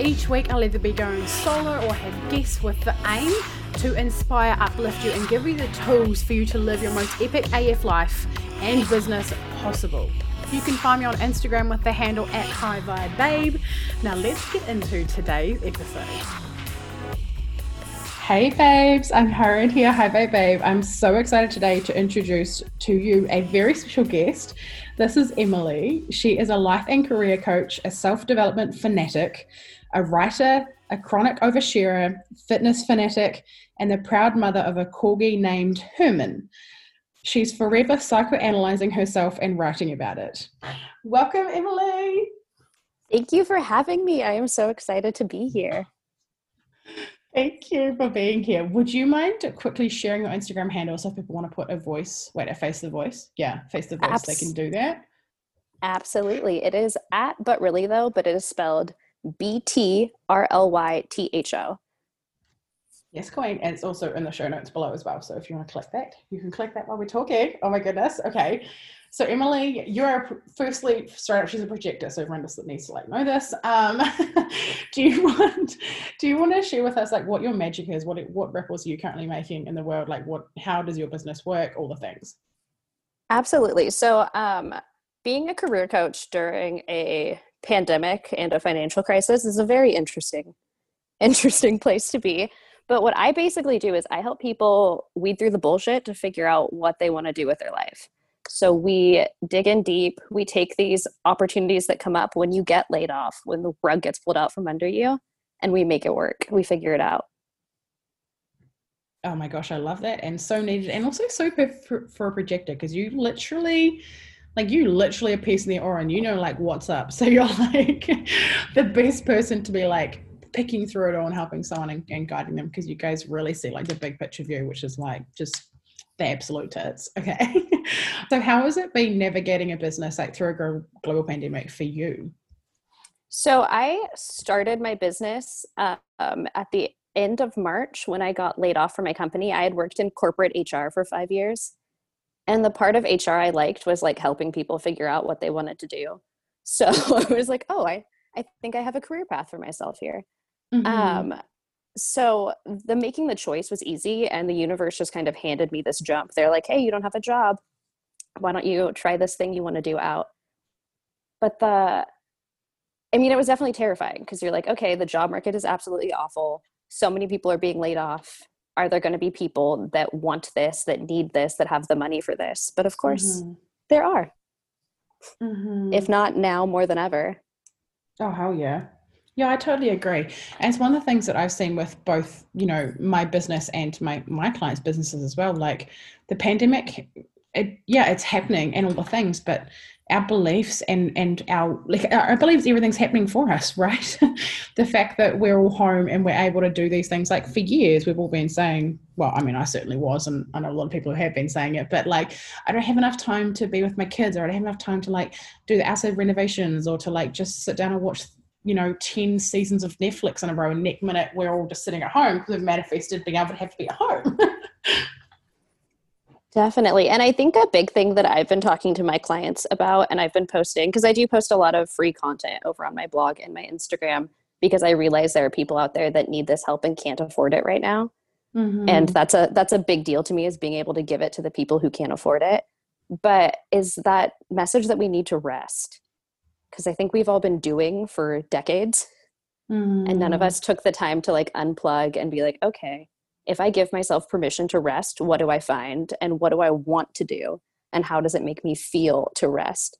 Each week, I'll either be going solo or have guests with the aim to inspire, uplift you, and give you the tools for you to live your most epic AF life and business possible. You can find me on Instagram with the handle at High Vibe Babe. Now, let's get into today's episode. Hey babes, I'm Harriet here. Hi, babe, babe. I'm so excited today to introduce to you a very special guest. This is Emily. She is a life and career coach, a self development fanatic, a writer, a chronic oversharer, fitness fanatic, and the proud mother of a corgi named Herman. She's forever psychoanalyzing herself and writing about it. Welcome, Emily. Thank you for having me. I am so excited to be here. Thank you for being here. Would you mind quickly sharing your Instagram handle so if people want to put a voice, wait, a face the voice? Yeah, face the voice, Abs- they can do that. Absolutely. It is at, but really though, but it is spelled B T R L Y T H O. Yes, Queen. And it's also in the show notes below as well. So if you want to click that, you can click that while we're talking. Oh my goodness. Okay. So Emily, you're firstly straight up, she's a projector, so everyone just needs to like know this. Um, do you want do you want to share with us like what your magic is, what what ripples are you currently making in the world? Like what how does your business work, all the things? Absolutely. So um being a career coach during a pandemic and a financial crisis is a very interesting interesting place to be. But what i basically do is i help people weed through the bullshit to figure out what they want to do with their life. So we dig in deep we take these opportunities that come up when you get laid off when the rug gets pulled out from under you and we make it work we figure it out. Oh my gosh i love that and so needed and also so perfect for a projector because you literally like you literally a piece in the aura and you know like what's up. So you're like the best person to be like picking through it all and helping someone and, and guiding them because you guys really see like the big picture view which is like just the absolute tits. Okay. So how has it been navigating a business like through a global pandemic for you? So i started my business um, at the end of march when i got laid off from my company. I had worked in corporate hr for five years and the part of hr i liked was like helping people figure out what they wanted to do. So i was like oh i i think i have a career path for myself here. Mm-hmm. um so the making the choice was easy and the universe just kind of handed me this jump. They're like hey you don't have a job. Why don't you try this thing you want to do out? But the i mean it was definitely terrifying because you're like okay the job market is absolutely awful. So many people are being laid off are there going to be people that want this that need this that have the money for this? But of course mm-hmm. there are. Mm-hmm. if not now more than ever. Oh hell yeah. Yeah i totally agree. And it's one of the things that i've seen with both you know my business and my my clients businesses as well like the pandemic it, yeah it's happening and all the things but our beliefs and and our like our beliefs everything's happening for us right? The fact that we're all home and we're able to do these things like for years we've all been saying well i mean i certainly was and i know a lot of people who have been saying it but like i don't have enough time to be with my kids or i don't have enough time to like do the outside renovations or to like just sit down and watch you know 10 seasons of netflix in a row and next minute we're all just sitting at home because we've manifested being able to have to be at home Definitely. And I think a big thing that I've been talking to my clients about, and I've been posting, because I do post a lot of free content over on my blog and my Instagram, because I realize there are people out there that need this help and can't afford it right now. Mm-hmm. And that's a that's a big deal to me is being able to give it to the people who can't afford it. But is that message that we need to rest? Because I think we've all been doing for decades. Mm-hmm. And none of mm-hmm. us took the time to like unplug and be like, okay, if I give myself permission to rest, what do I find? And what do I want to do? And how does it make me feel to rest?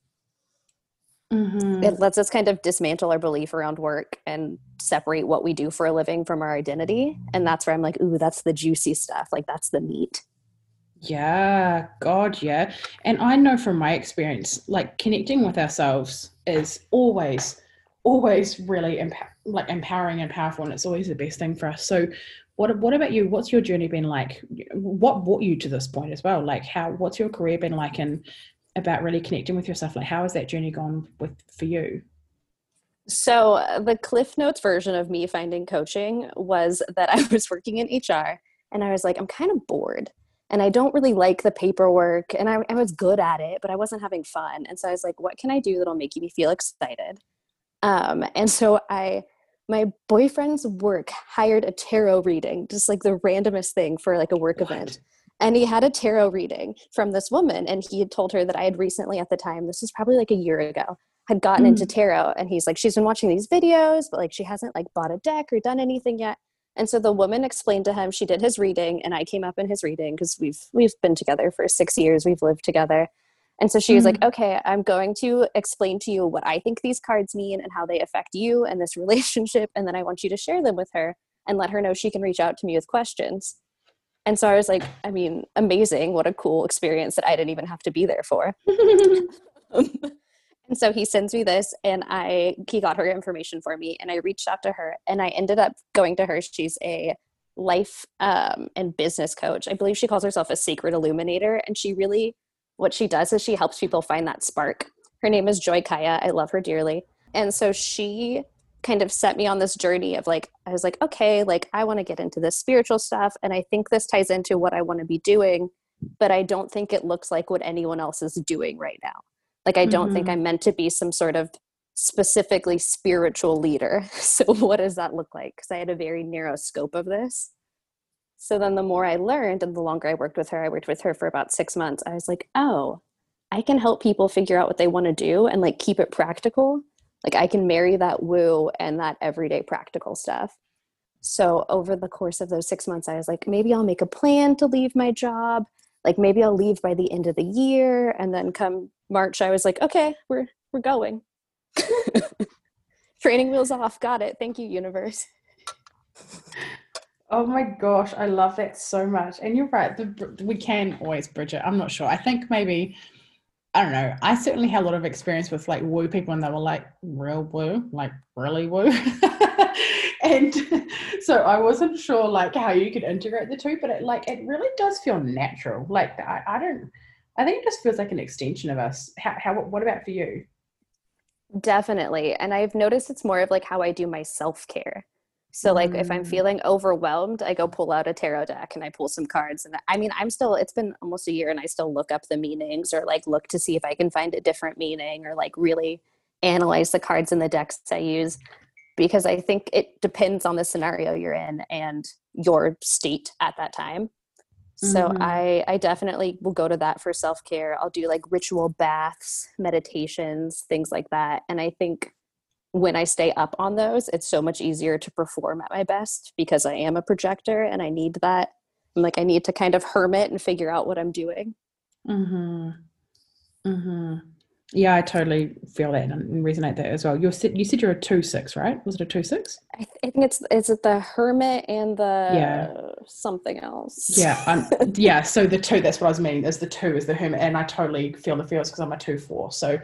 Mm-hmm. It lets us kind of dismantle our belief around work and separate what we do for a living from our identity. And that's where I'm like, ooh, that's the juicy stuff. Like, that's the meat. Yeah, God, yeah. And I know from my experience, like connecting with ourselves is always always really like empowering and powerful, and it's always the best thing for us. So, what what about you? What's your journey been like? What brought you to this point as well? Like, how what's your career been like, and about really connecting with yourself? Like, how has that journey gone with for you? So, uh, the Cliff Notes version of me finding coaching was that I was working in HR and I was like, I'm kind of bored and I don't really like the paperwork and I, I, was good at it, but I wasn't having fun. And so I was like, what can I do that'll make me feel excited? Um, and so I, my boyfriend's work hired a tarot reading, just like the randomest thing for like a work what? event. And he had a tarot reading from this woman, and he had told her that I had recently, at the time, this was probably like a year ago, had gotten mm. into tarot. And he's like, she's been watching these videos, but like she hasn't like bought a deck or done anything yet. And so the woman explained to him she did his reading, and I came up in his reading because we've we've been together for six years. We've lived together. And so she mm was like, mm. okay, I'm going to explain to you what I think these cards mean and how they affect you and this relationship. And then I want you to share them with her and let her know she can reach out to me with questions. And so I was like, I mean, amazing. What a cool experience that I didn't even have to be there for. and so he sends me this and I he got her information for me and I reached out to her and I ended up going to her. She's a life um, and business coach. I believe she calls herself a sacred illuminator. And she really what she does is she helps people find that spark. Her name is Joy Kaya. I love her dearly. And so she kind of set me on this journey of like, I was like, okay, like I want to get into this spiritual stuff. And I think this ties into what I want to be doing, but I don't think it looks like what anyone else is doing right now. Like, I don't mm-hmm. think I'm meant to be some sort of specifically spiritual leader. So, what does that look like? Because I had a very narrow scope of this. So then the more I learned and the longer I worked with her, I worked with her for about six months. I was like, oh, I can help people figure out what they want to do and like keep it practical. Like I can marry that woo and that everyday practical stuff. So over the course of those six months, I was like, maybe I'll make a plan to leave my job. Like maybe I'll leave by the end of the year. And then come March, I was like, okay, we're we're going. Training wheels off. Got it. Thank you, universe. Oh my gosh, I love that so much. And you're right, the, we can always bridge it. I'm not sure. I think maybe, I don't know. I certainly had a lot of experience with like woo people and they were like real woo, like really woo. and so I wasn't sure like how you could integrate the two, but it like, it really does feel natural. Like I, I don't, I think it just feels like an extension of us. How, how, what about for you? Definitely. And I've noticed it's more of like how I do my self care so like mm. if I'm mm. feeling overwhelmed, I go pull out a tarot deck and I pull some cards. And I mean, I'm still, it's been almost a year and I still look up the meanings or like look to see if I can find a different meaning or like really analyze the cards in the decks I use because I think it depends on the scenario you're in and your state at that time. So mm-hmm. I I definitely will go to that for self-care. I'll do like ritual baths, meditations, things like that. And I think when I stay up on those, it's so much easier to perform at my best because I am a projector and I need that. I'm like, I need to kind of hermit and figure out what I'm doing. hmm hmm Yeah, I totally feel that and resonate that as well. You said you said you're a two six, right? Was it a two six? I, I think it's is it the hermit and the yeah. something else. Yeah, um, yeah. So the two that's what I was meaning is the two is the hermit, and I totally feel the feels because I'm a two four. So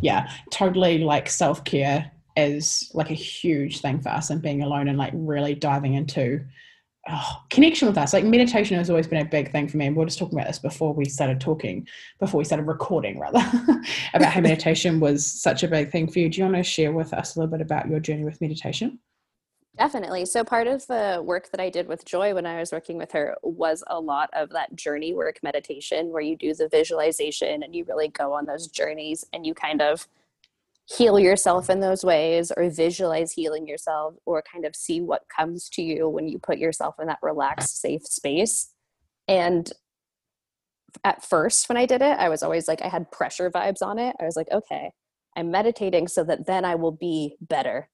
yeah, totally like self care is like a huge thing for us and being alone and like really diving into oh, connection with us. Like meditation has always been a big thing for me. And we were just talking about this before we started talking, before we started recording rather, about how meditation was such a big thing for you. Do you want to share with us a little bit about your journey with meditation? Definitely. So, part of the work that I did with Joy when I was working with her was a lot of that journey work meditation where you do the visualization and you really go on those journeys and you kind of heal yourself in those ways or visualize healing yourself or kind of see what comes to you when you put yourself in that relaxed safe space and at first when i did it i was always like i had pressure vibes on it i was like okay i'm meditating so that then i will be better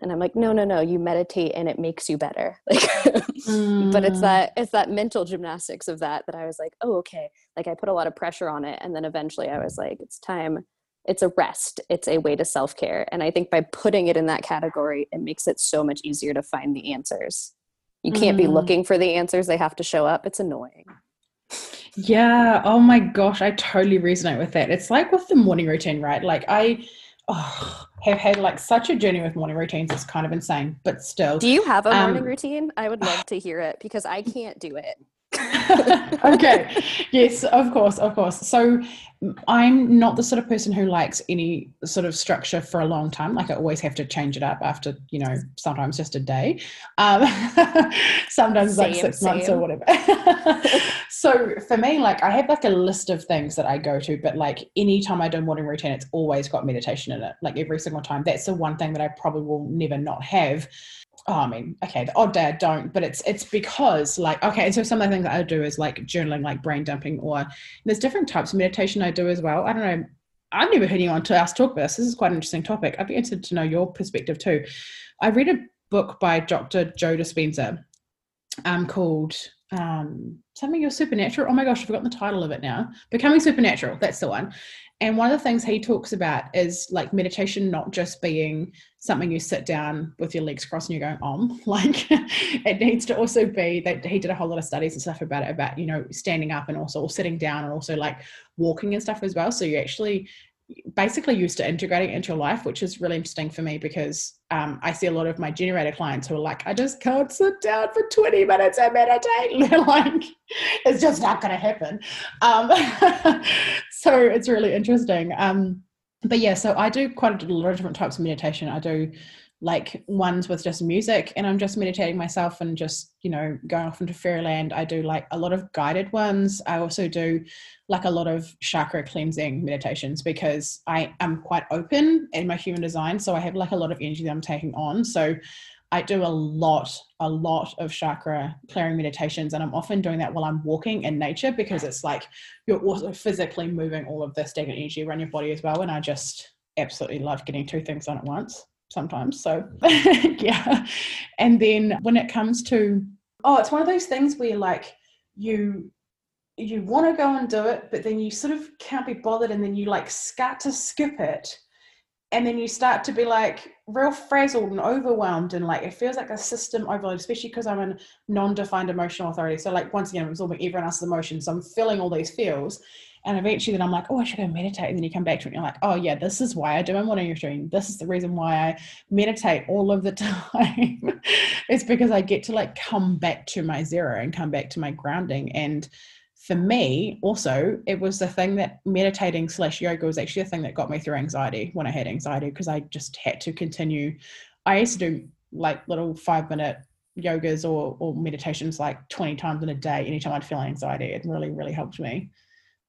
and i'm like no no no you meditate and it makes you better like mm. but it's mm. that it's that mental gymnastics of that that i was like oh okay like i put a lot of pressure on it and then eventually i was like it's time it's a rest it's a way to self-care and i think by putting it in that category it makes it so much easier to find the answers you can't mm. be looking for the answers they have to show up it's annoying yeah oh my gosh i totally resonate with that it's like with the morning routine right like i oh, have had like such a journey with morning routines. It's kind of insane, but still. Do you have a morning um, routine? I would love to hear it because I can't do it. okay. Yes, of course, of course. So I'm not the sort of person who likes any sort of structure for a long time. Like I always have to change it up after, you know, sometimes just a day. Um, sometimes same, like six same. months or whatever. so for me, like I have like a list of things that I go to, but like anytime I do a morning routine, it's always got meditation in it. Like every single time. That's the one thing that I probably will never not have oh, I mean, okay, the odd day I don't, but it's it's because like okay, and so some of the things that I do is like journaling, like brain dumping, or there's different types of meditation I do as well. I don't know. I've never heard anyone else talk about this. This is quite an interesting topic. I'd be interested to know your perspective too. I read a book by Dr. Joe Dispenza um, called um, something your supernatural. Oh my gosh, I've forgotten the title of it now. Becoming supernatural. That's the one. And one of the things he talks about is like meditation not just being something you sit down with your legs crossed and you're going om. Um, like it needs to also be that he did a whole lot of studies and stuff about it, about, you know, standing up and also sitting down and also like walking and stuff as well. So you actually basically used to integrating into your life, which is really interesting for me because um, I see a lot of my generator clients who are like, I just can't sit down for 20 minutes and meditate. they're like, it's just not going to happen. Um, so it's really interesting. Um, but yeah, so I do quite a lot of different types of meditation. I do like ones with just music and I'm just meditating myself and just, you know, going off into fairyland. I do like a lot of guided ones. I also do like a lot of chakra cleansing meditations because I am quite open in my human design. So I have like a lot of energy that I'm taking on. So I do a lot, a lot of chakra clearing meditations, and I'm often doing that while I'm walking in nature because it's like you're also physically moving all of the stagnant energy around your body as well. And I just absolutely love getting two things done at once sometimes. So, yeah. And then when it comes to, oh, it's one of those things where like you you want to go and do it, but then you sort of can't be bothered, and then you like start to skip it, and then you start to be like real frazzled and overwhelmed, and like it feels like a system overload, especially because I'm a non-defined emotional authority. So like once again, I'm absorbing everyone else's emotions, so I'm feeling all these feels, and eventually then I'm like, oh, I should go meditate. And then you come back to it and you're like, oh, yeah, this is why I do my morning routine. This is the reason why I meditate all of the time. it's because I get to like come back to my zero and come back to my grounding. And for me, also, it was the thing that meditating slash yoga was actually the thing that got me through anxiety when I had anxiety because I just had to continue. I used to do like little five minute yogas or, or meditations like 20 times in a day anytime I'd feel anxiety. It really, really helped me.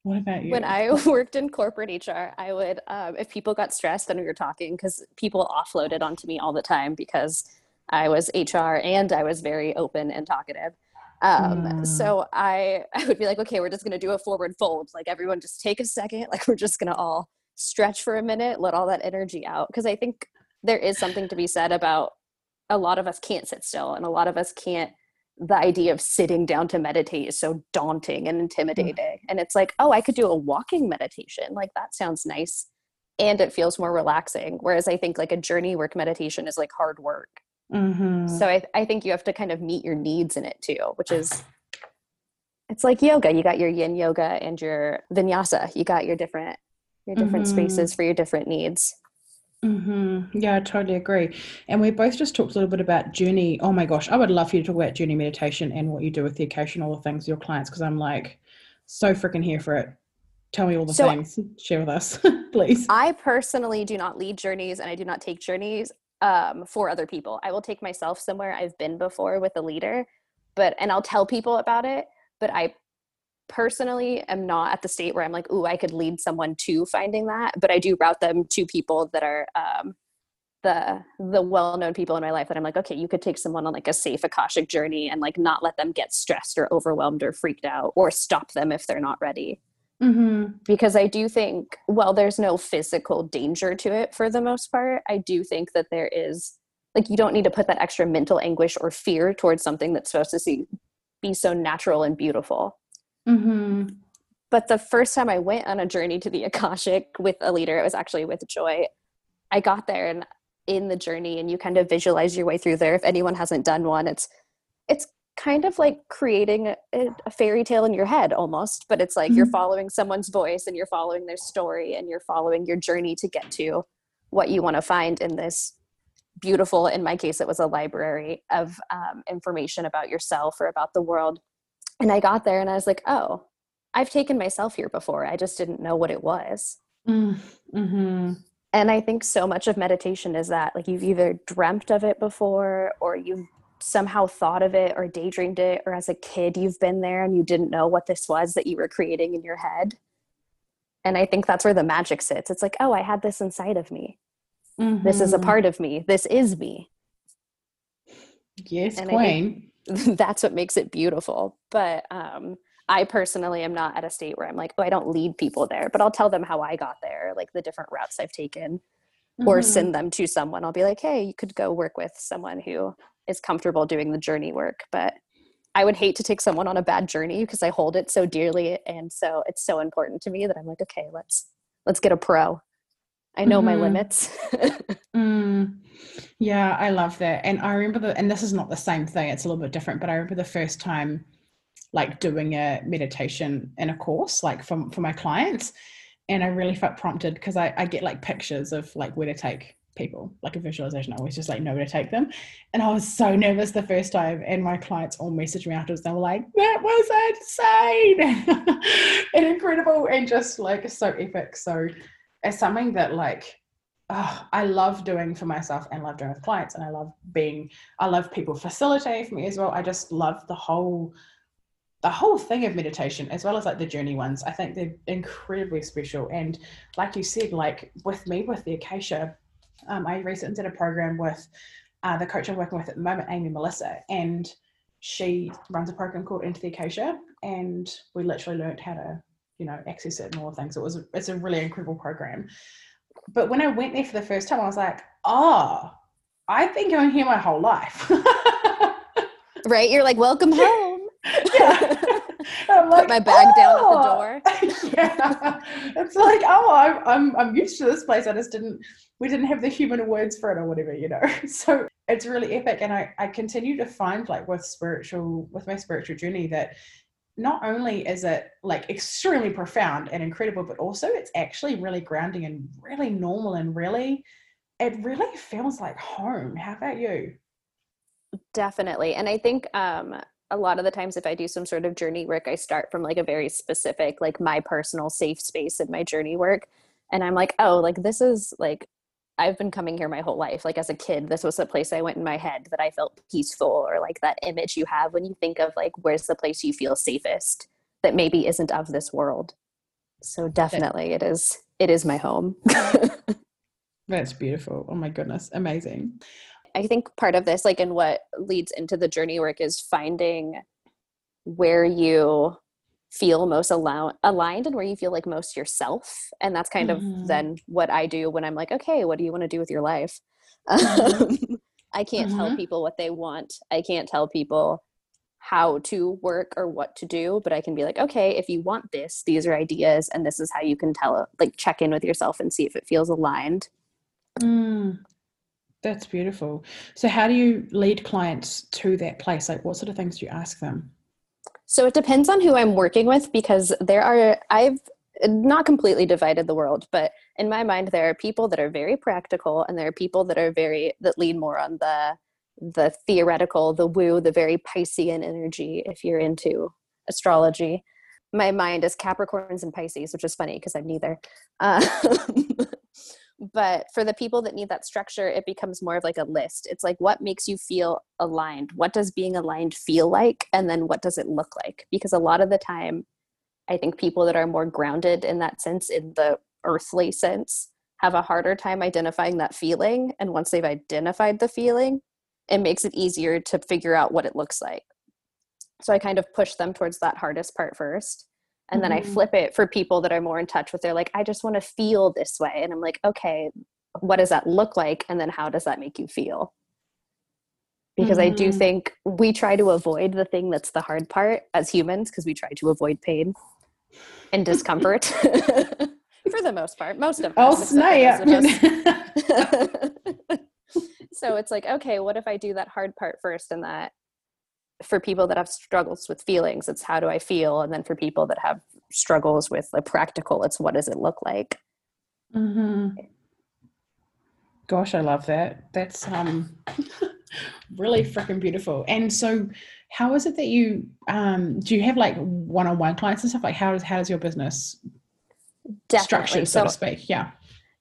What about you? When I worked in corporate HR, I would, um, if people got stressed when we were talking, because people offloaded onto me all the time because I was HR and I was very open and talkative. Um, mm. So I, I would be like, okay, we're just going to do a forward fold. Like everyone just take a second. Like we're just going to all stretch for a minute, let all that energy out. Because I think there is something to be said about a lot of us can't sit still and a lot of us can't the idea of sitting down to meditate is so daunting and intimidating. Mm. And it's like, oh, I could do a walking meditation. Like that sounds nice. And it feels more relaxing. Whereas I think like a journey work meditation is like hard work. Mm-hmm. So I, I think you have to kind of meet your needs in it too, which is, it's like yoga. You got your yin yoga and your vinyasa. You got your different, your different mm-hmm. spaces for your different needs. Mm-hmm. Yeah, I totally agree. And we both just talked a little bit about journey. Oh my gosh, I would love for you to talk about journey meditation and what you do with the occasional the things your clients because I'm like so freaking here for it. Tell me all the so, things. Share with us, please. I personally do not lead journeys and I do not take journeys um, for other people. I will take myself somewhere I've been before with a leader, but and I'll tell people about it. But I personally am not at the state where I'm like, ooh, I could lead someone to finding that, but I do route them to people that are um, the the well-known people in my life that I'm like, okay, you could take someone on like a safe akashic journey and like not let them get stressed or overwhelmed or freaked out or stop them if they're not ready. Mm-hmm. Because I do think, well, there's no physical danger to it for the most part. I do think that there is, like, you don't need to put that extra mental anguish or fear towards something that's supposed to see, be so natural and beautiful. Mm-hmm. But the first time I went on a journey to the Akashic with a leader, it was actually with Joy. I got there and in the journey, and you kind of visualize your way through there. If anyone hasn't done one, it's it's kind of like creating a, a fairy tale in your head almost, but it's like mm-hmm. you're following someone's voice and you're following their story and you're following your journey to get to what you want to find in this beautiful in my case it was a library of um, information about yourself or about the world and i got there and i was like oh i've taken myself here before. I just didn't know what it was. Mm, mm-hmm. and i think so much of meditation is that like you've either dreamt of it before or you've somehow thought of it or daydreamed it or as a kid you've been there and you didn't know what this was that you were creating in your head. And i think that's where the magic sits. It's like oh i had this inside of me. Mm-hmm. this is a mm-hmm. part of me. This is me. Yes and queen that's what makes it beautiful but um i personally am not at a state where i'm like oh i don't lead people there but i'll tell them how i got there like the different routes i've taken mm-hmm. or send them to someone i'll be like hey you could go work with someone who is comfortable doing the journey work but I would hate to take someone on a bad journey because I hold it so dearly and so it's so important to me that I'm like okay let's let's get a pro I know mm-hmm. my limits. mm. Yeah, I love that. And I remember the, and this is not the same thing, it's a little bit different, but I remember the first time like doing a meditation in a course, like for, for my clients. And I really felt prompted because I, I get like pictures of like where to take people, like a visualization. I always just like know where to take them. And I was so nervous the first time. And my clients all messaged me afterwards. They were like, that was insane and incredible and just like so epic. So is something that like oh, I love doing for myself and love doing with clients. And I love being, I love people facilitating for me as well. I just love the whole, the whole thing of meditation as well as like the journey ones. I think they're incredibly special. And like you said, like with me, with the Akasha, um, I recently did a program with uh, the coach I'm working with at the moment, Amy Melissa, and she runs a program called Into the Akasha. And we literally learned how to you know access it and all the things. It was it's a really incredible program. But when I went there for the first time, I was like, ah, oh, I've been going here my whole life. right? You're like, welcome home. yeah. I'm like, Put my bag oh. down at the oh. door. yeah. It's like, oh, I'm, I'm I'm used to this place. I just didn't we didn't have the human words for it or whatever, you know. So it's really epic. And I, I continue to find like with spiritual with my spiritual journey that not only is it like extremely profound and incredible, but also it's actually really grounding and really normal and really, it really feels like home. How about you? Definitely. And I think um, a lot of the times if I do some sort of journey work, I start from like a very specific, like my personal safe space in my journey work. And I'm like, oh, like this is like I've been coming here my whole life. Like as a kid, this was the place I went in my head that I felt peaceful, or like that image you have when you think of like where's the place you feel safest that maybe isn't of this world. So definitely it is it is my home. That's beautiful. Oh my goodness. Amazing. I think part of this, like and what leads into the journey work is finding where you feel most al- aligned and where you feel like most yourself and that's kind mm-hmm. of then what i do when i'm like okay what do you want to do with your life? Mm-hmm. i can't mm-hmm. tell people what they want. I can't tell people how to work or what to do but i can be like okay if you want this these are ideas and this is how you can tell like check in with yourself and see if it feels aligned. Mm, that's beautiful. So how do you lead clients to that place? Like what sort of things do you ask them so it depends on who I'm working with because there are, I've not completely divided the world, but in my mind, there are people that are very practical and there are people that are very, that lean more on the, the theoretical, the woo, the very Piscean energy if you're into astrology. My mind is Capricorns and Pisces, which is funny because I'm neither. Um, but for the people that need that structure it becomes more of like a list. It's like what makes you feel aligned? What does being aligned feel like? And then what does it look like? Because a lot of the time i think people that are more grounded in that sense in the earthly sense have a harder time identifying that feeling. And once they've identified the feeling it makes it easier to figure out what it looks like. So i kind of push them towards that hardest part first and mm-hmm. then i mm-hmm. flip it for people that are more in touch with they're like i just want to feel this way and i'm like okay what does that look like and then how does that make you feel because mm-hmm. i do mm-hmm. think we try to avoid the thing that's the hard part as humans because we try to avoid pain and discomfort for the most part most of us. oh so it's like okay what if i do that hard part first and that for people that have struggles with feelings it's how do i feel and then for people that have struggles with the practical it's what does it look like mm-hmm. Gosh, I love that. That's um really freaking beautiful. And so how is it that you um do you have like one-on-one clients and stuff? Like how does how does your business Definitely. structured, so, so to speak? Yeah.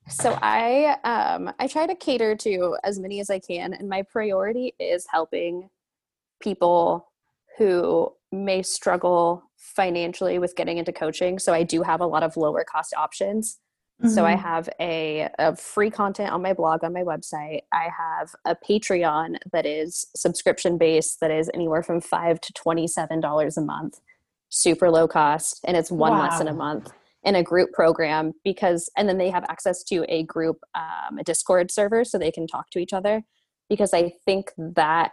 So I um I try to cater to as many as I can and my priority is helping people who may struggle financially with getting into coaching. So I do have a lot of lower cost options. Mm-hmm. So I mm-hmm. have a, a free content on my blog on my website. I have a Patreon that is subscription based that is anywhere from five to twenty seven dollars a month, super low cost, and it's one wow. lesson a month in a group program because and then they have access to a group um, a discord server so they can talk to each other because i think that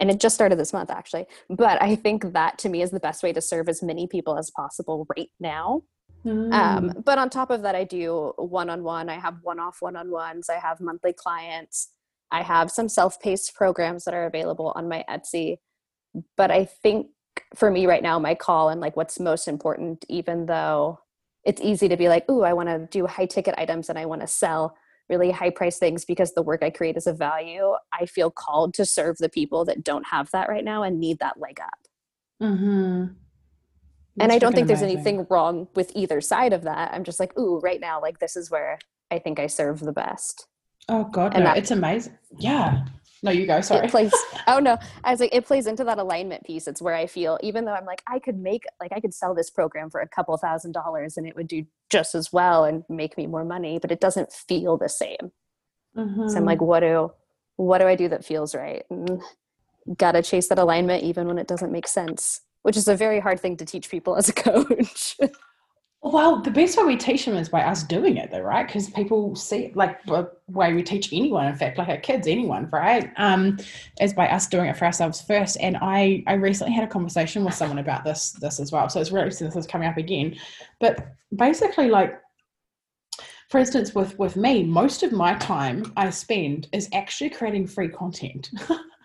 and it just started this month actually. But i think that to me is the best way to serve as many people as possible right now. Mm. um, but on top of that i do one-on-one. I have one-off one-on-ones. I have monthly clients. I have some self-paced programs that are available on my etsy. But i think for me right now my call and like what's most important even though it's easy to be like, "Ooh, I want to do high ticket items and I want to sell really high price things because the work I create is of value." I feel called to serve the people that don't have that right now and need that leg up. Mm-hmm. And I don't think there's anything wrong with either side of that. I'm just like, "Ooh, right now, like this is where I think I serve the best." Oh God, and no, that, it's amazing. Yeah, no, you go. Sorry. It plays. oh no, I was like, it plays into that alignment piece. It's where I feel, even though I'm like, I could make, like, I could sell this program for a couple thousand dollars, and it would do just as well and make me more money, but it doesn't feel the same. Mm-hmm. So I'm like, what do, what do I do that feels right? And gotta chase that alignment even when it doesn't make sense, which is a very hard thing to teach people as a coach. Well, the best way we teach them is by us doing it, though, right? Because people see, it like, the way we teach anyone, in fact, like our kids, anyone, right? Um, is by us doing it for ourselves first. And I, I recently had a conversation with someone about this, this as well. So it's really interesting this is coming up again. But basically, like, for instance, with with me, most of my time I spend is actually creating free content.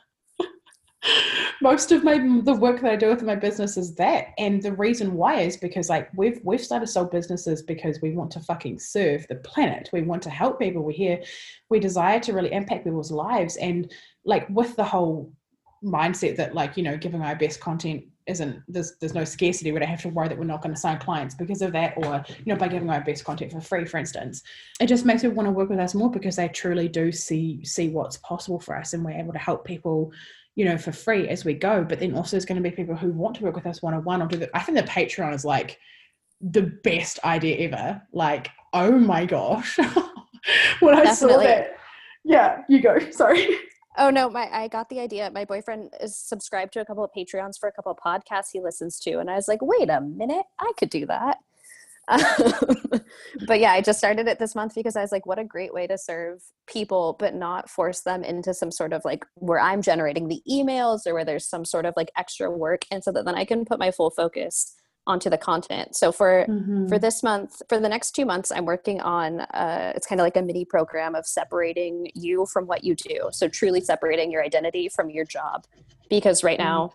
most of my the work that I do with my business is that. And the reason why is because like we've we've started sole businesses because we want to fucking serve the planet. We want to help people. We're here, we desire to really impact people's lives. And like with the whole mindset that like, you know, giving our best content isn't there's there's no scarcity we don't have to worry that we're not going to sign clients because of that or you know by giving our best content for free for instance it just makes people want to work with us more because they truly do see see what's possible for us and we're able to help people you know, for free as we go. But then also there's going to be people who want to work with us one on one or do that. I think the Patreon is like the best idea ever. Like, oh my gosh. when I Definitely. saw that. Yeah, you go. Sorry. Oh no, my I got the idea. My boyfriend is subscribed to a couple of Patreons for a couple of podcasts he listens to, and I was like, wait a minute, I could do that. Um, but yeah, I just started it this month because I was like, what a great way to serve people, but not force them into some sort of like where I'm generating the emails or where there's some sort of like extra work. And so that then I can put my full focus onto the content. So for mm-hmm. for this month, for the next two months, I'm working on uh, it's kind of like a mini program of separating you from what you do. So truly separating your identity from your job, because right mm-hmm. now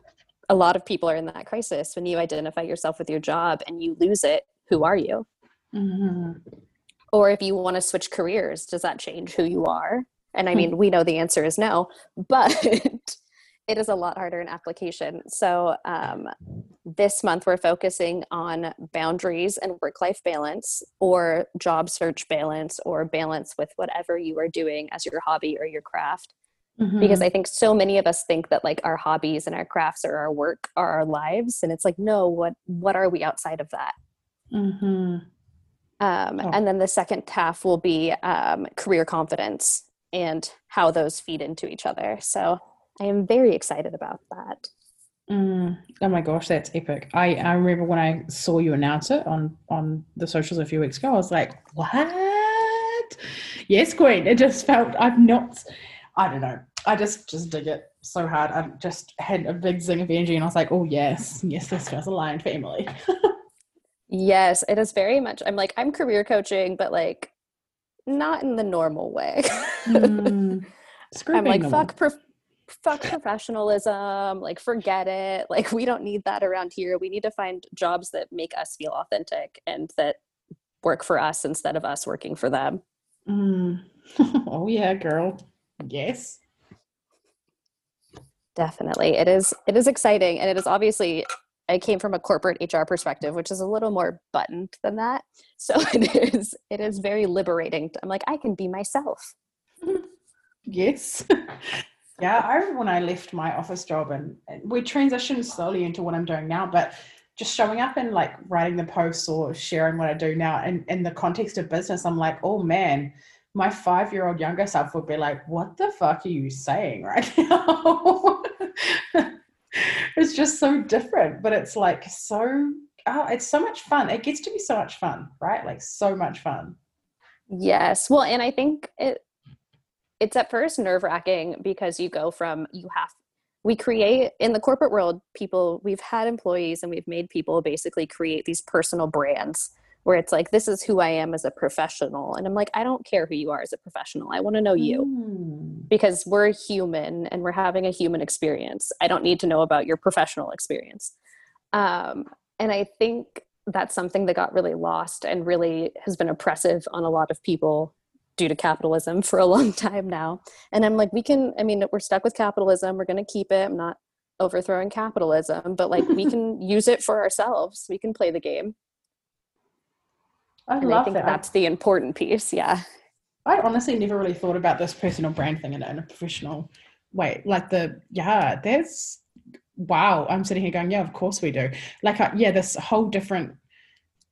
a lot of people are in that crisis when you identify yourself with your job and you lose it who are you? Mm-hmm. Or if you want to switch careers, does that change who you are? And I hmm. mean, we know the answer is no, but it is a lot harder in application. So um, this month we're focusing on boundaries and work life balance, or job search balance, or balance with whatever you are doing as your hobby or your craft. Mm-hmm. Because I think so many of us think that like our hobbies and our crafts or our work are our lives, and it's like, no, what what are we outside of that? Mm-hmm. Um, oh. And then the second half will be um, career confidence and how those feed into each other. So I am very excited about that. Mm. Oh my gosh, that's epic! I, I remember when I saw you announce it on on the socials a few weeks ago. I was like, "What? Yes, Queen!" It just felt I've not. I don't know. I just just dig it so hard. I just had a big zing of energy, and I was like, "Oh yes, yes, this feels aligned for Emily." Yes, it is very much. I'm like, I'm career coaching, but like not in the normal way. mm, I'm like, fuck, prof- fuck professionalism. Like, forget it. Like, we don't need that around here. We need to find jobs that make us feel authentic and that work for us instead of us working for them. Mm. oh yeah, girl. Yes. Definitely. It is it is exciting and it is obviously I came from a corporate HR perspective, which is a little more buttoned than that. So it is it is very liberating. I'm like I can be myself. Yes. yeah, I when I left my office job and, and we transitioned slowly into what I'm doing now, but just showing up and like writing the posts or sharing what I do now and in the context of business, I'm like, oh man, my five year old younger self would be like, what the fuck are you saying right now? It's just so different, but it's like so, oh, it's so much fun. It gets to be so much fun, right? Like so much fun. Yes. Well, and I think it, it's at first nerve wracking because you go from you have we create in the corporate world people we've had employees and we've made people basically create these personal brands where it's like this is who i am as a professional and i'm like i don't care who you are as a professional i want to know you mm. because we're human and we're having a human experience i don't need to know about your professional experience um, and i think that's something that got really lost and really has been oppressive on a lot of people due to capitalism for a long time now. And I'm like, we can, I mean, we're stuck with capitalism. We're going to keep it. I'm not overthrowing capitalism, but like we can use it for ourselves. We can play the game. I and love I think that. that's the important piece. Yeah. I honestly never really thought about this personal brand thing in, in a professional way. Like the, yeah, there's, wow. I'm sitting here going, yeah, of course we do. Like, uh, yeah, this whole different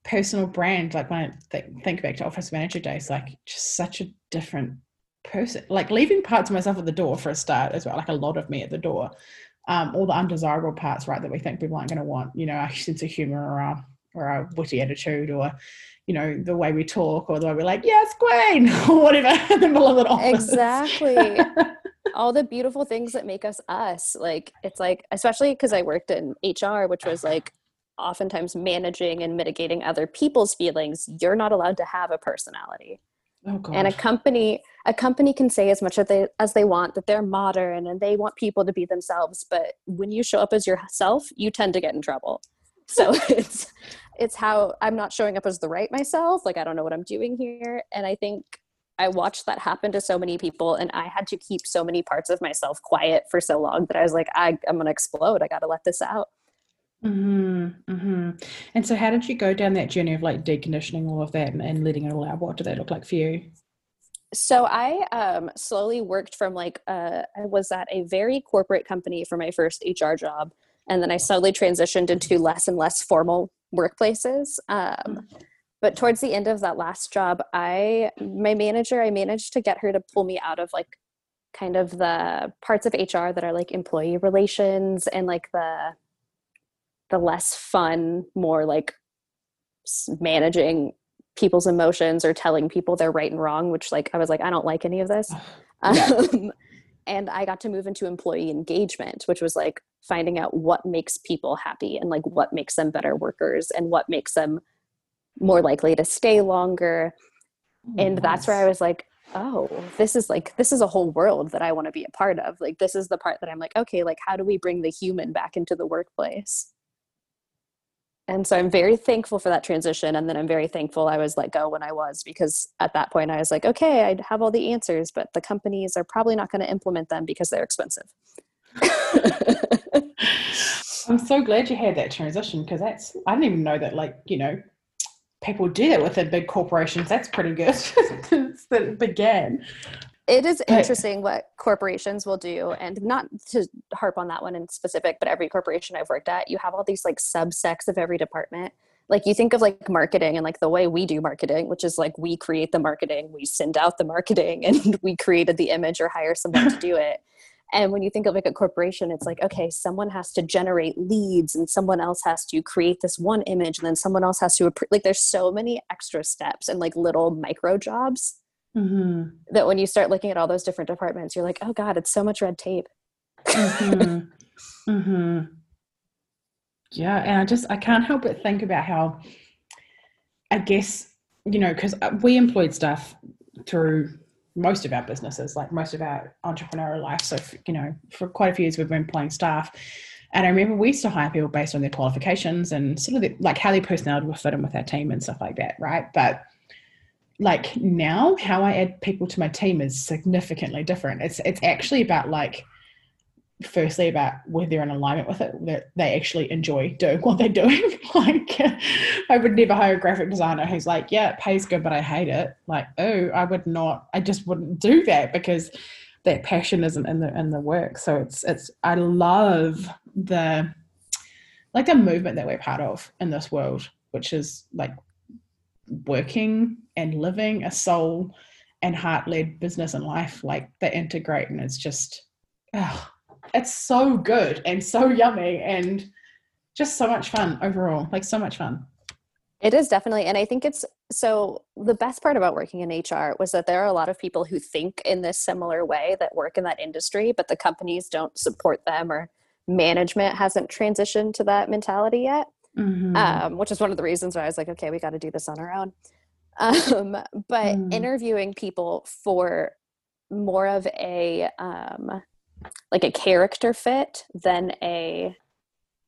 personal brand like when i th- think back to office manager days like just such a different person like leaving parts of myself at the door for a start as well like a lot of me at the door um, all the undesirable parts right that we think people aren't going to want you know our sense of humor or our or our witty attitude or you know the way we talk or the way we're like yes queen or whatever in the middle of an office exactly. All the beautiful things that make us us. Like it's like especially because i worked in hr which was like oftentimes managing and mitigating other people's feelings. You're not allowed to have a personality. Oh, and a company a company can say as much as they as they want that they're modern and they want people to be themselves but when you show up as yourself you tend to get in trouble. So it's it's how i'm not showing up as the right myself like i don't know what i'm doing here and i think i watched that happen to so many people and i had to keep so many parts of myself quiet for so long that i was like I, i'm gonna explode i gotta let this out Mm-hmm, mm-hmm. And so, how did you go down that journey of like deconditioning all of that and, and letting it all out? What did that look like for you? So I um, slowly worked from like uh, I was at a very corporate company for my first HR job, and then I slowly transitioned into less and less formal workplaces. Um, mm-hmm. but towards the end of that last job, I my manager I managed to get her to pull me out of like kind of the parts of HR that are like employee relations and like the the less fun, more like managing people's emotions or telling people they're right and wrong, which like I was like, I don't like any of this. Yeah. Um, and I got to move into employee engagement, which was like finding out what makes people happy and like what makes them better workers and what makes them more likely to stay longer. Oh, and nice. that's where I was like, oh, this is like this is a whole world that I want to be a part of. Like this is the part that I'm like, okay, like how do we bring the human back into the workplace? and so i'm very thankful for that transition and then i'm very thankful i was let go when i was because at that point i was like okay i have all the answers but the companies are probably not going to implement them because they're expensive i'm so glad you had that transition because that's i didn't even know that like you know people do it within big corporations. That's pretty good. That it began. It is interesting what corporations will do and not to harp on that one in specific but every corporation i've worked at you have all these like subsects of every department. Like you think of like marketing and like the way we do marketing which is like we create the marketing we send out the marketing and we created the image or hire someone to do it and when you think of like a corporation it's like okay someone has to generate leads and someone else has to create this one image and then someone else has to like there's so many extra steps and like little micro jobs mm-hmm. that when you start looking at all those different departments you're like oh god it's so much red tape mm-hmm. Mm-hmm. yeah and i just i can't help but think about how i guess you know because uh, we employed staff through most of our businesses like most of our entrepreneurial life so you know for quite a few years we've been employing staff and I remember we used to hire people based on their qualifications and sort of the, like how their personality would fit in with our team and stuff like that, right? But like now how I add people to my team is significantly different. It's it's actually about like firstly about whether they're in alignment with it, that they actually enjoy doing what they're doing. like I would never hire a graphic designer who's like, yeah, it pays good, but I hate it. Like, oh, I would not, I just wouldn't do that because that passion isn't in the in the work. So it's it's I love the like the movement that we're part of in this world, which is like working and living a soul and heart led business and life like they integrate and it's just oh, it's so good and so yummy and just so much fun overall like so much fun it is definitely and i think it's so the best part about working in hr was that there are a lot of people who think in this similar way that work in that industry but the companies don't support them or management hasn't transitioned to that mentality yet mm-hmm. um, which is one of the reasons why i was like okay we got to do this on our own um, but mm. interviewing people for more of a um, like a character fit than a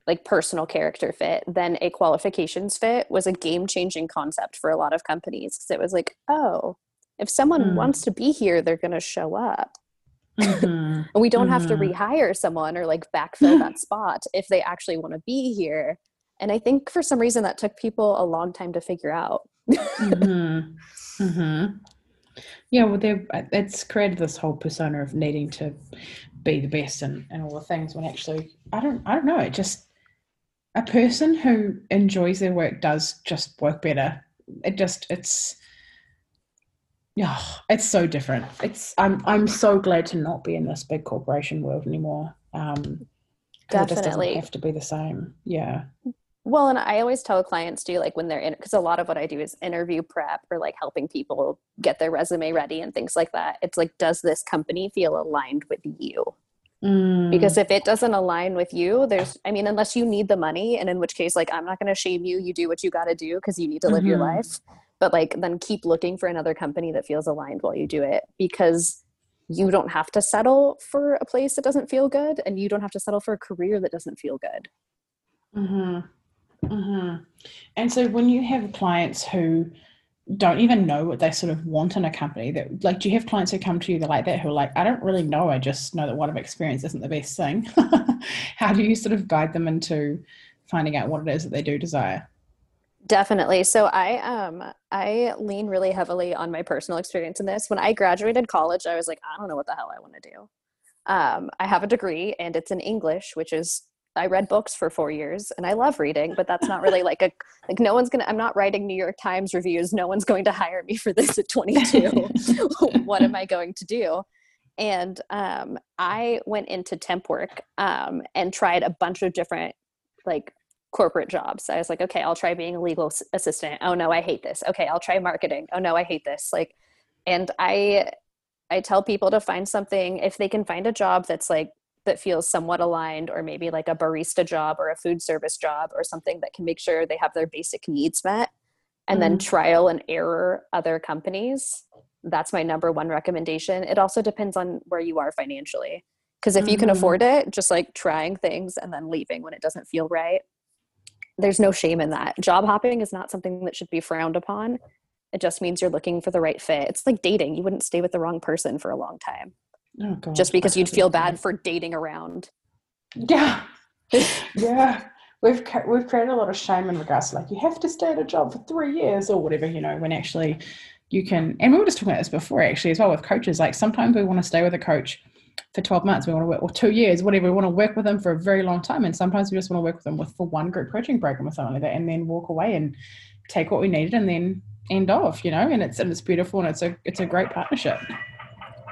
like personal character fit than a qualifications fit was a game changing concept for a lot of companies because it was like oh if someone mm. wants to be here they're going to show up mm-hmm. and we don't mm-hmm. have to mm-hmm. rehire someone or like backfill that spot if they actually want to be here and i think for some reason that took people a long time to figure out mm-hmm. Mm-hmm. Yeah, well, it's created this whole persona of needing to be the best and, and all the things when actually I don't I don't know it just a person who enjoys their work does just work better. It just it's yeah it's so different. It's I'm I'm so glad to not be in this big corporation world anymore um Definitely. it just doesn't have to be the same. Yeah well, and I always tell clients too, like when they're in, because a lot of what I do is interview prep or like helping people get their resume ready and things like that. It's like, does this company feel aligned with you? Mm. Because if it doesn't align with you, there's, I mean, unless you need the money, and in which case, like, I'm not going to shame you. You do what you got to do because you need to live mm-hmm. your life. But like, then keep looking for another company that feels aligned while you do it because you don't have to settle for a place that doesn't feel good and you don't have to settle for a career that doesn't feel good. Mm-hmm. Mm-hmm. And so when you have clients who don't even know what they sort of want in a company that like do you have clients who come to you that like that who are like i don't really know i just know that what i've experienced isn't the best thing. How do you sort of guide them into finding out what it is that they do desire? Definitely. So i um i lean really heavily on my personal experience in this. When i graduated college i was like i don't know what the hell i want to do. Um i have a degree and it's in english which is I read books for four years and I love reading, but that's not really like a like no one's gonna I'm not writing New York Times reviews. No one's going to hire me for this at 22. what am I going to do? And um, I went into temp work um, and tried a bunch of different like corporate jobs. I was like, okay, I'll try being a legal assistant. Oh no, I hate this. Okay, I'll try marketing. Oh no, I hate this. Like, and I I tell people to find something if they can find a job that's like that feels somewhat aligned or maybe like a barista job or a food service job or something that can make sure they have their basic needs met and mm then mm-hmm. trial and error other companies that's my number one recommendation it also depends on where you are financially because if mm-hmm. you can mm-hmm. afford it just like trying things and then leaving when it doesn't feel right there's no shame in that job hopping is not something that should be frowned upon it just means you're looking for the right fit it's like dating you wouldn't stay with the wrong person for a long time Oh, just because you'd feel bad for dating around. Yeah, yeah. We've we've created a lot of shame in regards to like you have to stay at a job for three years or whatever. You know, when actually you can. And we were just talking about this before, actually, as well with coaches. Like sometimes we want to stay with a coach for 12 months we want to work or two years whatever we want to work with them for a very long time and sometimes we just want to work with them with for one group coaching program or something like that and then walk away and take what we needed and then end off you know and it's and it's beautiful and it's a it's a great partnership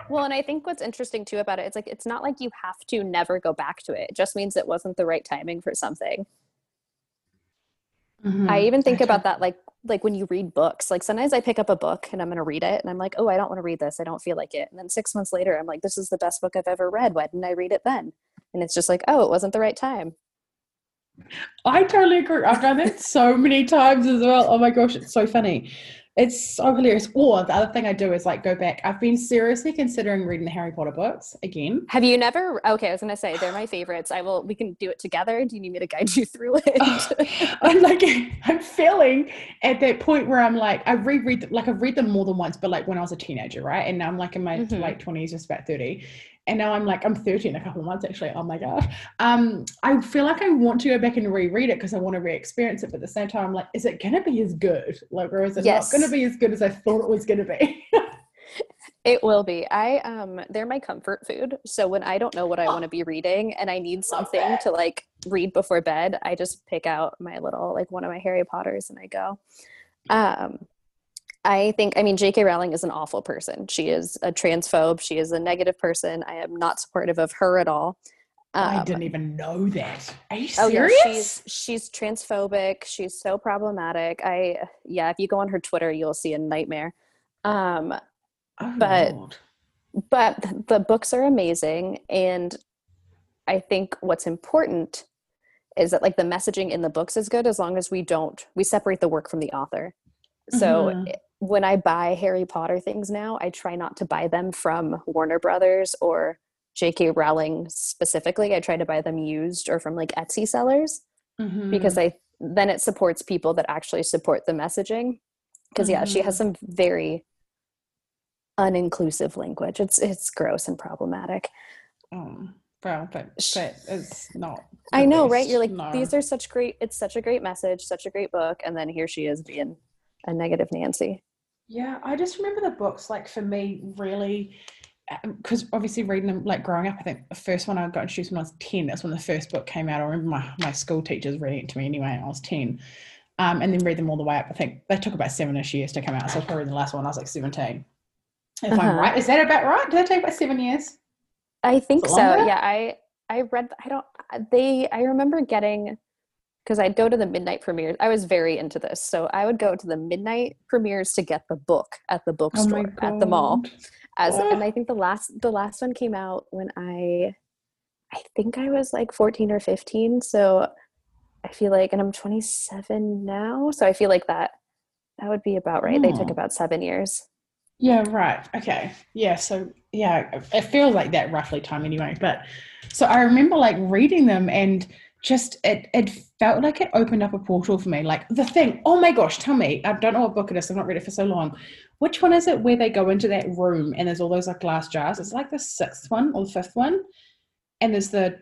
well, and I think what's interesting too about it, it's like it's not like you have to never go back to it. It just means it wasn't the right timing for something. Mm-hmm. I even think about that like like when you read books. Like sometimes I pick up a book and I'm going to read it and I'm like, "Oh, I don't want to read this. I don't feel like it." And then 6 months later, I'm like, "This is the best book I've ever read. Why didn't I read it then?" And it's just like, "Oh, it wasn't the right time." I totally agree. I've done it so many times as well. Oh my gosh, it's so funny It's so hilarious. Or the other thing I do is like go back. I've been seriously considering reading the Harry Potter books again. Have you never? Okay, I was gonna say they're my favorites. I will. We can do it together. Do you need me to guide you through it? I'm like, I'm feeling at that point where I'm like, I reread, like I've read them more than once, but like when I was a teenager, right? And now I'm like in my mm-hmm. late twenties, just about thirty, and now I'm like I'm 30 in a couple of months actually. Oh my god. Um, I feel like I want to go back and reread it because I want to re-experience it, but at the same time, I'm like, is it gonna be as good? Like, or is it yes. not gonna be as good as I thought it was gonna be? it will be. I um, they're my comfort food. So when I don't know what I want to be reading and I need something to like read before bed, I just pick out my little like one of my Harry Potters and I go. Um, I think, I mean, J.K. Rowling is an awful person. She is a transphobe. She is a negative person. I am not supportive of her at all. Um, I didn't even know that. Are you serious? Oh yeah, she's she's transphobic. She's so problematic. I yeah, if you go on her Twitter, you'll see a nightmare. Um, oh, but Lord. but the books are amazing, and I think what's important is that like the messaging in the books is good as long as we don't we separate the work from the author. So mm-hmm when I buy Harry Potter things now, I try not to buy them from Warner Brothers or J.K. Rowling specifically. I try to buy them used or from like Etsy sellers mm-hmm. because I then it supports people that actually support the messaging. Because mm-hmm. yeah, she has mm-hmm. some very uninclusive language. It's it's gross and problematic. Um, well, but but it's not. I know, best. right? You're like, no. these are such great. It's such a great message, such a great book, and then here she is being a negative Nancy. Yeah, I just remember the books, like for me, really, because um, obviously reading them, like growing up, I think the first one I got introduced when I was 10, that's when the first book came out. I remember my, my school teachers reading it to me anyway, I was 10. Um, and then read them all the way up. I think they took about seven ish years to come out. So I was probably the last one, I was like 17. If uh-huh. I'm right, is that about right? Did they take about seven years? I think so. Yeah, I I read. I don't. They. I remember getting because I'd go to the midnight premieres. I was very into this. So I would go to the midnight premieres to get the book at the oh bookstore oh at the mall. As and I think the last the last one came out when I I think I was like 14 or 15. So I feel like and I'm 27 now. So I feel like that that would be about right. Oh. They took oh. about 7 years. Yeah, right. Okay. Yeah, so yeah, it feels like that roughly time anyway. But so I remember like reading them and just it it felt like it opened up a portal for me. Like the thing, oh my gosh, tell me, I don't know what book it is, I've not read it for so long. Which one is it where they go into that room and there's all those like glass jars? It's like the sixth one or the fifth one. And there's the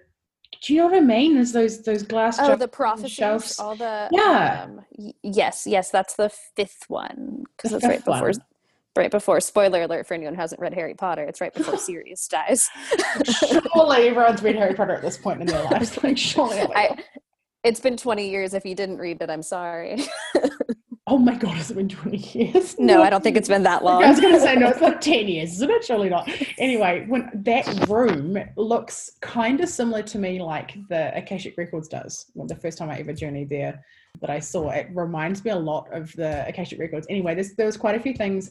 do you know what I mean? There's those those glass jars. oh, the prophecies, all the yeah. Um, yes, yes, that's the fifth one because it's right before one right before spoiler alert for anyone who hasn't read Harry Potter, it's right before Sirius dies. surely everyone's read Harry Potter at this point in their lives. Like surely I, it's been 20 years. If you didn't read it, I'm sorry. oh my god, has it been 20 years? No, I don't think it's been that long. I was gonna say no, it's like 10 years, isn't it? Surely not. Anyway, when that room looks kind of similar to me like the Akashic Records does. Well, the first time I ever journeyed there that I saw, it reminds me a lot of the Akashic Records. Anyway, there's there was quite a few things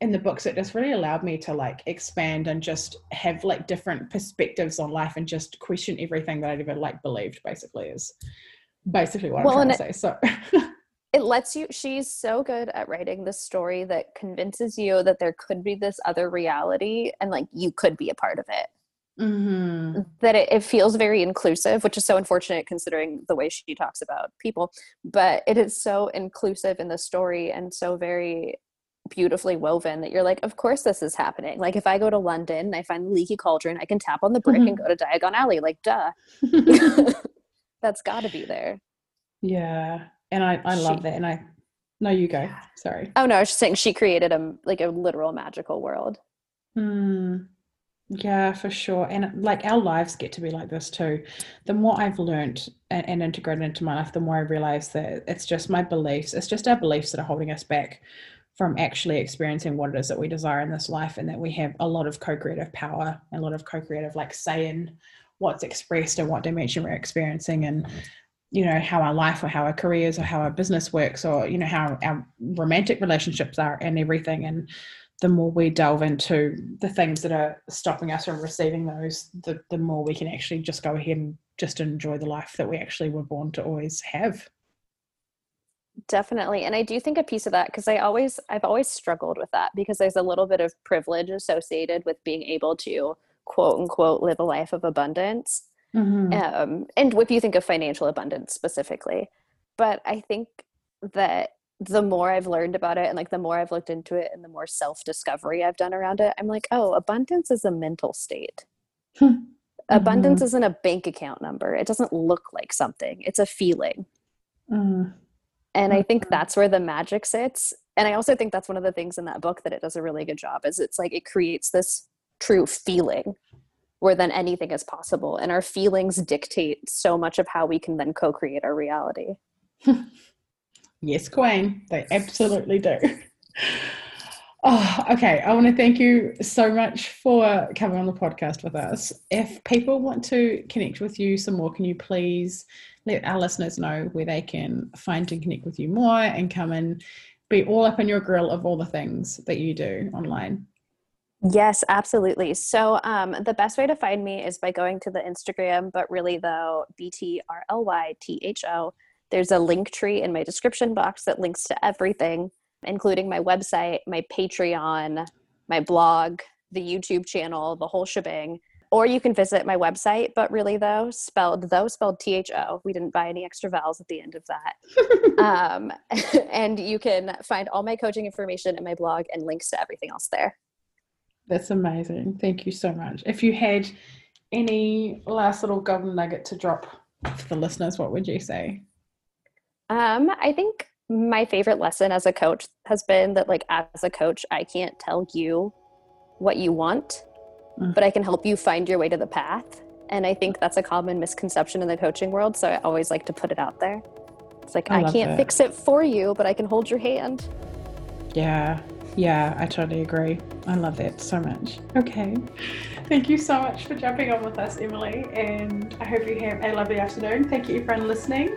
in the books it just really allowed me to like expand and just have like different perspectives on life and just question everything that I'd ever like believed basically is basically what well, I'm trying to say. So it lets you she's so good at writing the story that convinces you that there could be this other reality and like you could be a part of it. Mm-hmm. That it, it feels very inclusive, which is so unfortunate considering the way she talks about people. But it is so inclusive in the story and so very beautifully woven that you're like, of course this is happening. Like if I go to London and I find the leaky cauldron, I can tap on the brick mm-hmm. and go to Diagon Alley. Like duh. That's gotta be there. Yeah. And I, I love she, that. And I no you go. Sorry. Oh no, I was just saying she created a like a literal magical world. Hmm. Yeah, for sure. And like our lives get to be like this too. The more I've learned and, and, integrated into my life, the more I realize that it's just my beliefs. It's just our beliefs that are holding us back from actually experiencing what it is that we desire in this life and that we have a lot of co-creative power a lot of co-creative like say in what's expressed and what dimension we're experiencing and you know how our life or how our careers or how our business works or you know how our romantic relationships are and everything. And the more we delve into the things that are stopping us from receiving those the, the more we can actually just go ahead and just enjoy the life that we actually were born to always have Definitely. And I do think a piece of that because I always I've always struggled with that because there's a little bit of privilege associated with being able to quote unquote live a life of abundance. Mm-hmm. Um, and if you think of financial abundance specifically. But I think that the more I've learned about it and like the more I've looked into it and the more self discovery I've done around it, I'm like, oh, abundance is a mental state. mm-hmm. Abundance isn't a bank account number. It doesn't look like something, it's a feeling. Mm. And I think mm-hmm. that's where the magic sits. And I also think that's one of the things in that book that it does a really good job is it's like it creates this true feeling where then anything is possible. And our feelings dictate so much of how we can then co-create our reality. yes, Queen. They absolutely do. Oh, okay. I want to thank you so much for coming on the podcast with us. If people want to connect with you some more, can you please let our listeners know where they can find and connect with you more and come and be all up in your grill of all the things that you do online? Yes, absolutely. So um, the best way to find me is by going to the Instagram, but really though, B T R L Y T H O. There's a link tree in my description box that links to everything, including my website, my Patreon, my blog, the YouTube channel, the whole shebang. Or you can visit my website but really though spelled though spelled t-h-o we didn't buy any extra vowels at the end of that. Um, and you can find all my coaching information in my blog and links to everything else there. That's amazing. Thank you so much. If you had any last little golden nugget to drop for the listeners what would you say? Um, i think my favorite lesson as a coach has been that like as a coach i can't tell you what you want mm. but I can help you find your way to the path. And I think that's a common misconception in the coaching world. So I always like to put it out there. It's like, I, I can't that. fix it for you, but I can hold your hand. Yeah. Yeah, I totally agree. I love that so much. Okay. Thank you so much for jumping on with us, Emily. And I hope you have a lovely afternoon. Thank you, everyone, listening.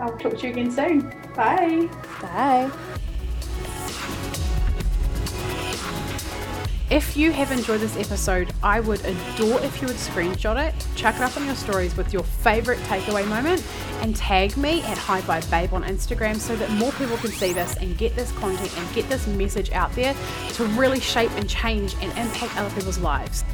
I'll talk to you again soon. Bye. Bye. If you have enjoyed this episode, I would adore if you would screenshot it, chuck it up on your stories with your favorite takeaway moment, and tag me at High Vibe Babe on Instagram so that more people can see this and get this content and get this message out there to really shape and change and impact other people's lives.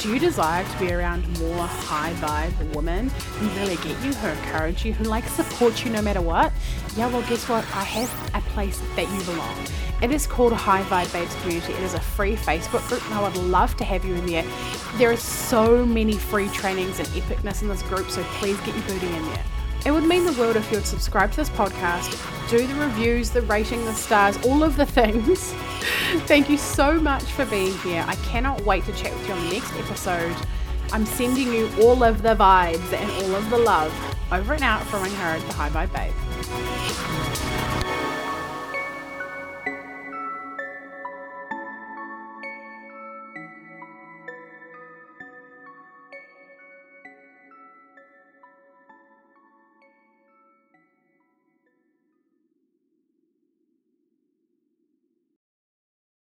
Do you desire to be around more high vibe women who really get you, who encourage you, who like support you no matter what? Yeah, well, guess what? I have a place that you belong. It is called High Vibe Babes Community. It is a free Facebook group, and I would love to have you in there. There are so many free trainings and epicness in this group, so please get your booty in there. It would mean the world if you would subscribe to this podcast, do the reviews, the rating, the stars, all of the things. Thank you so much for being here. I cannot wait to chat with you on the next episode. I'm sending you all of the vibes and all of the love over and out from her, the High Vibe Babe.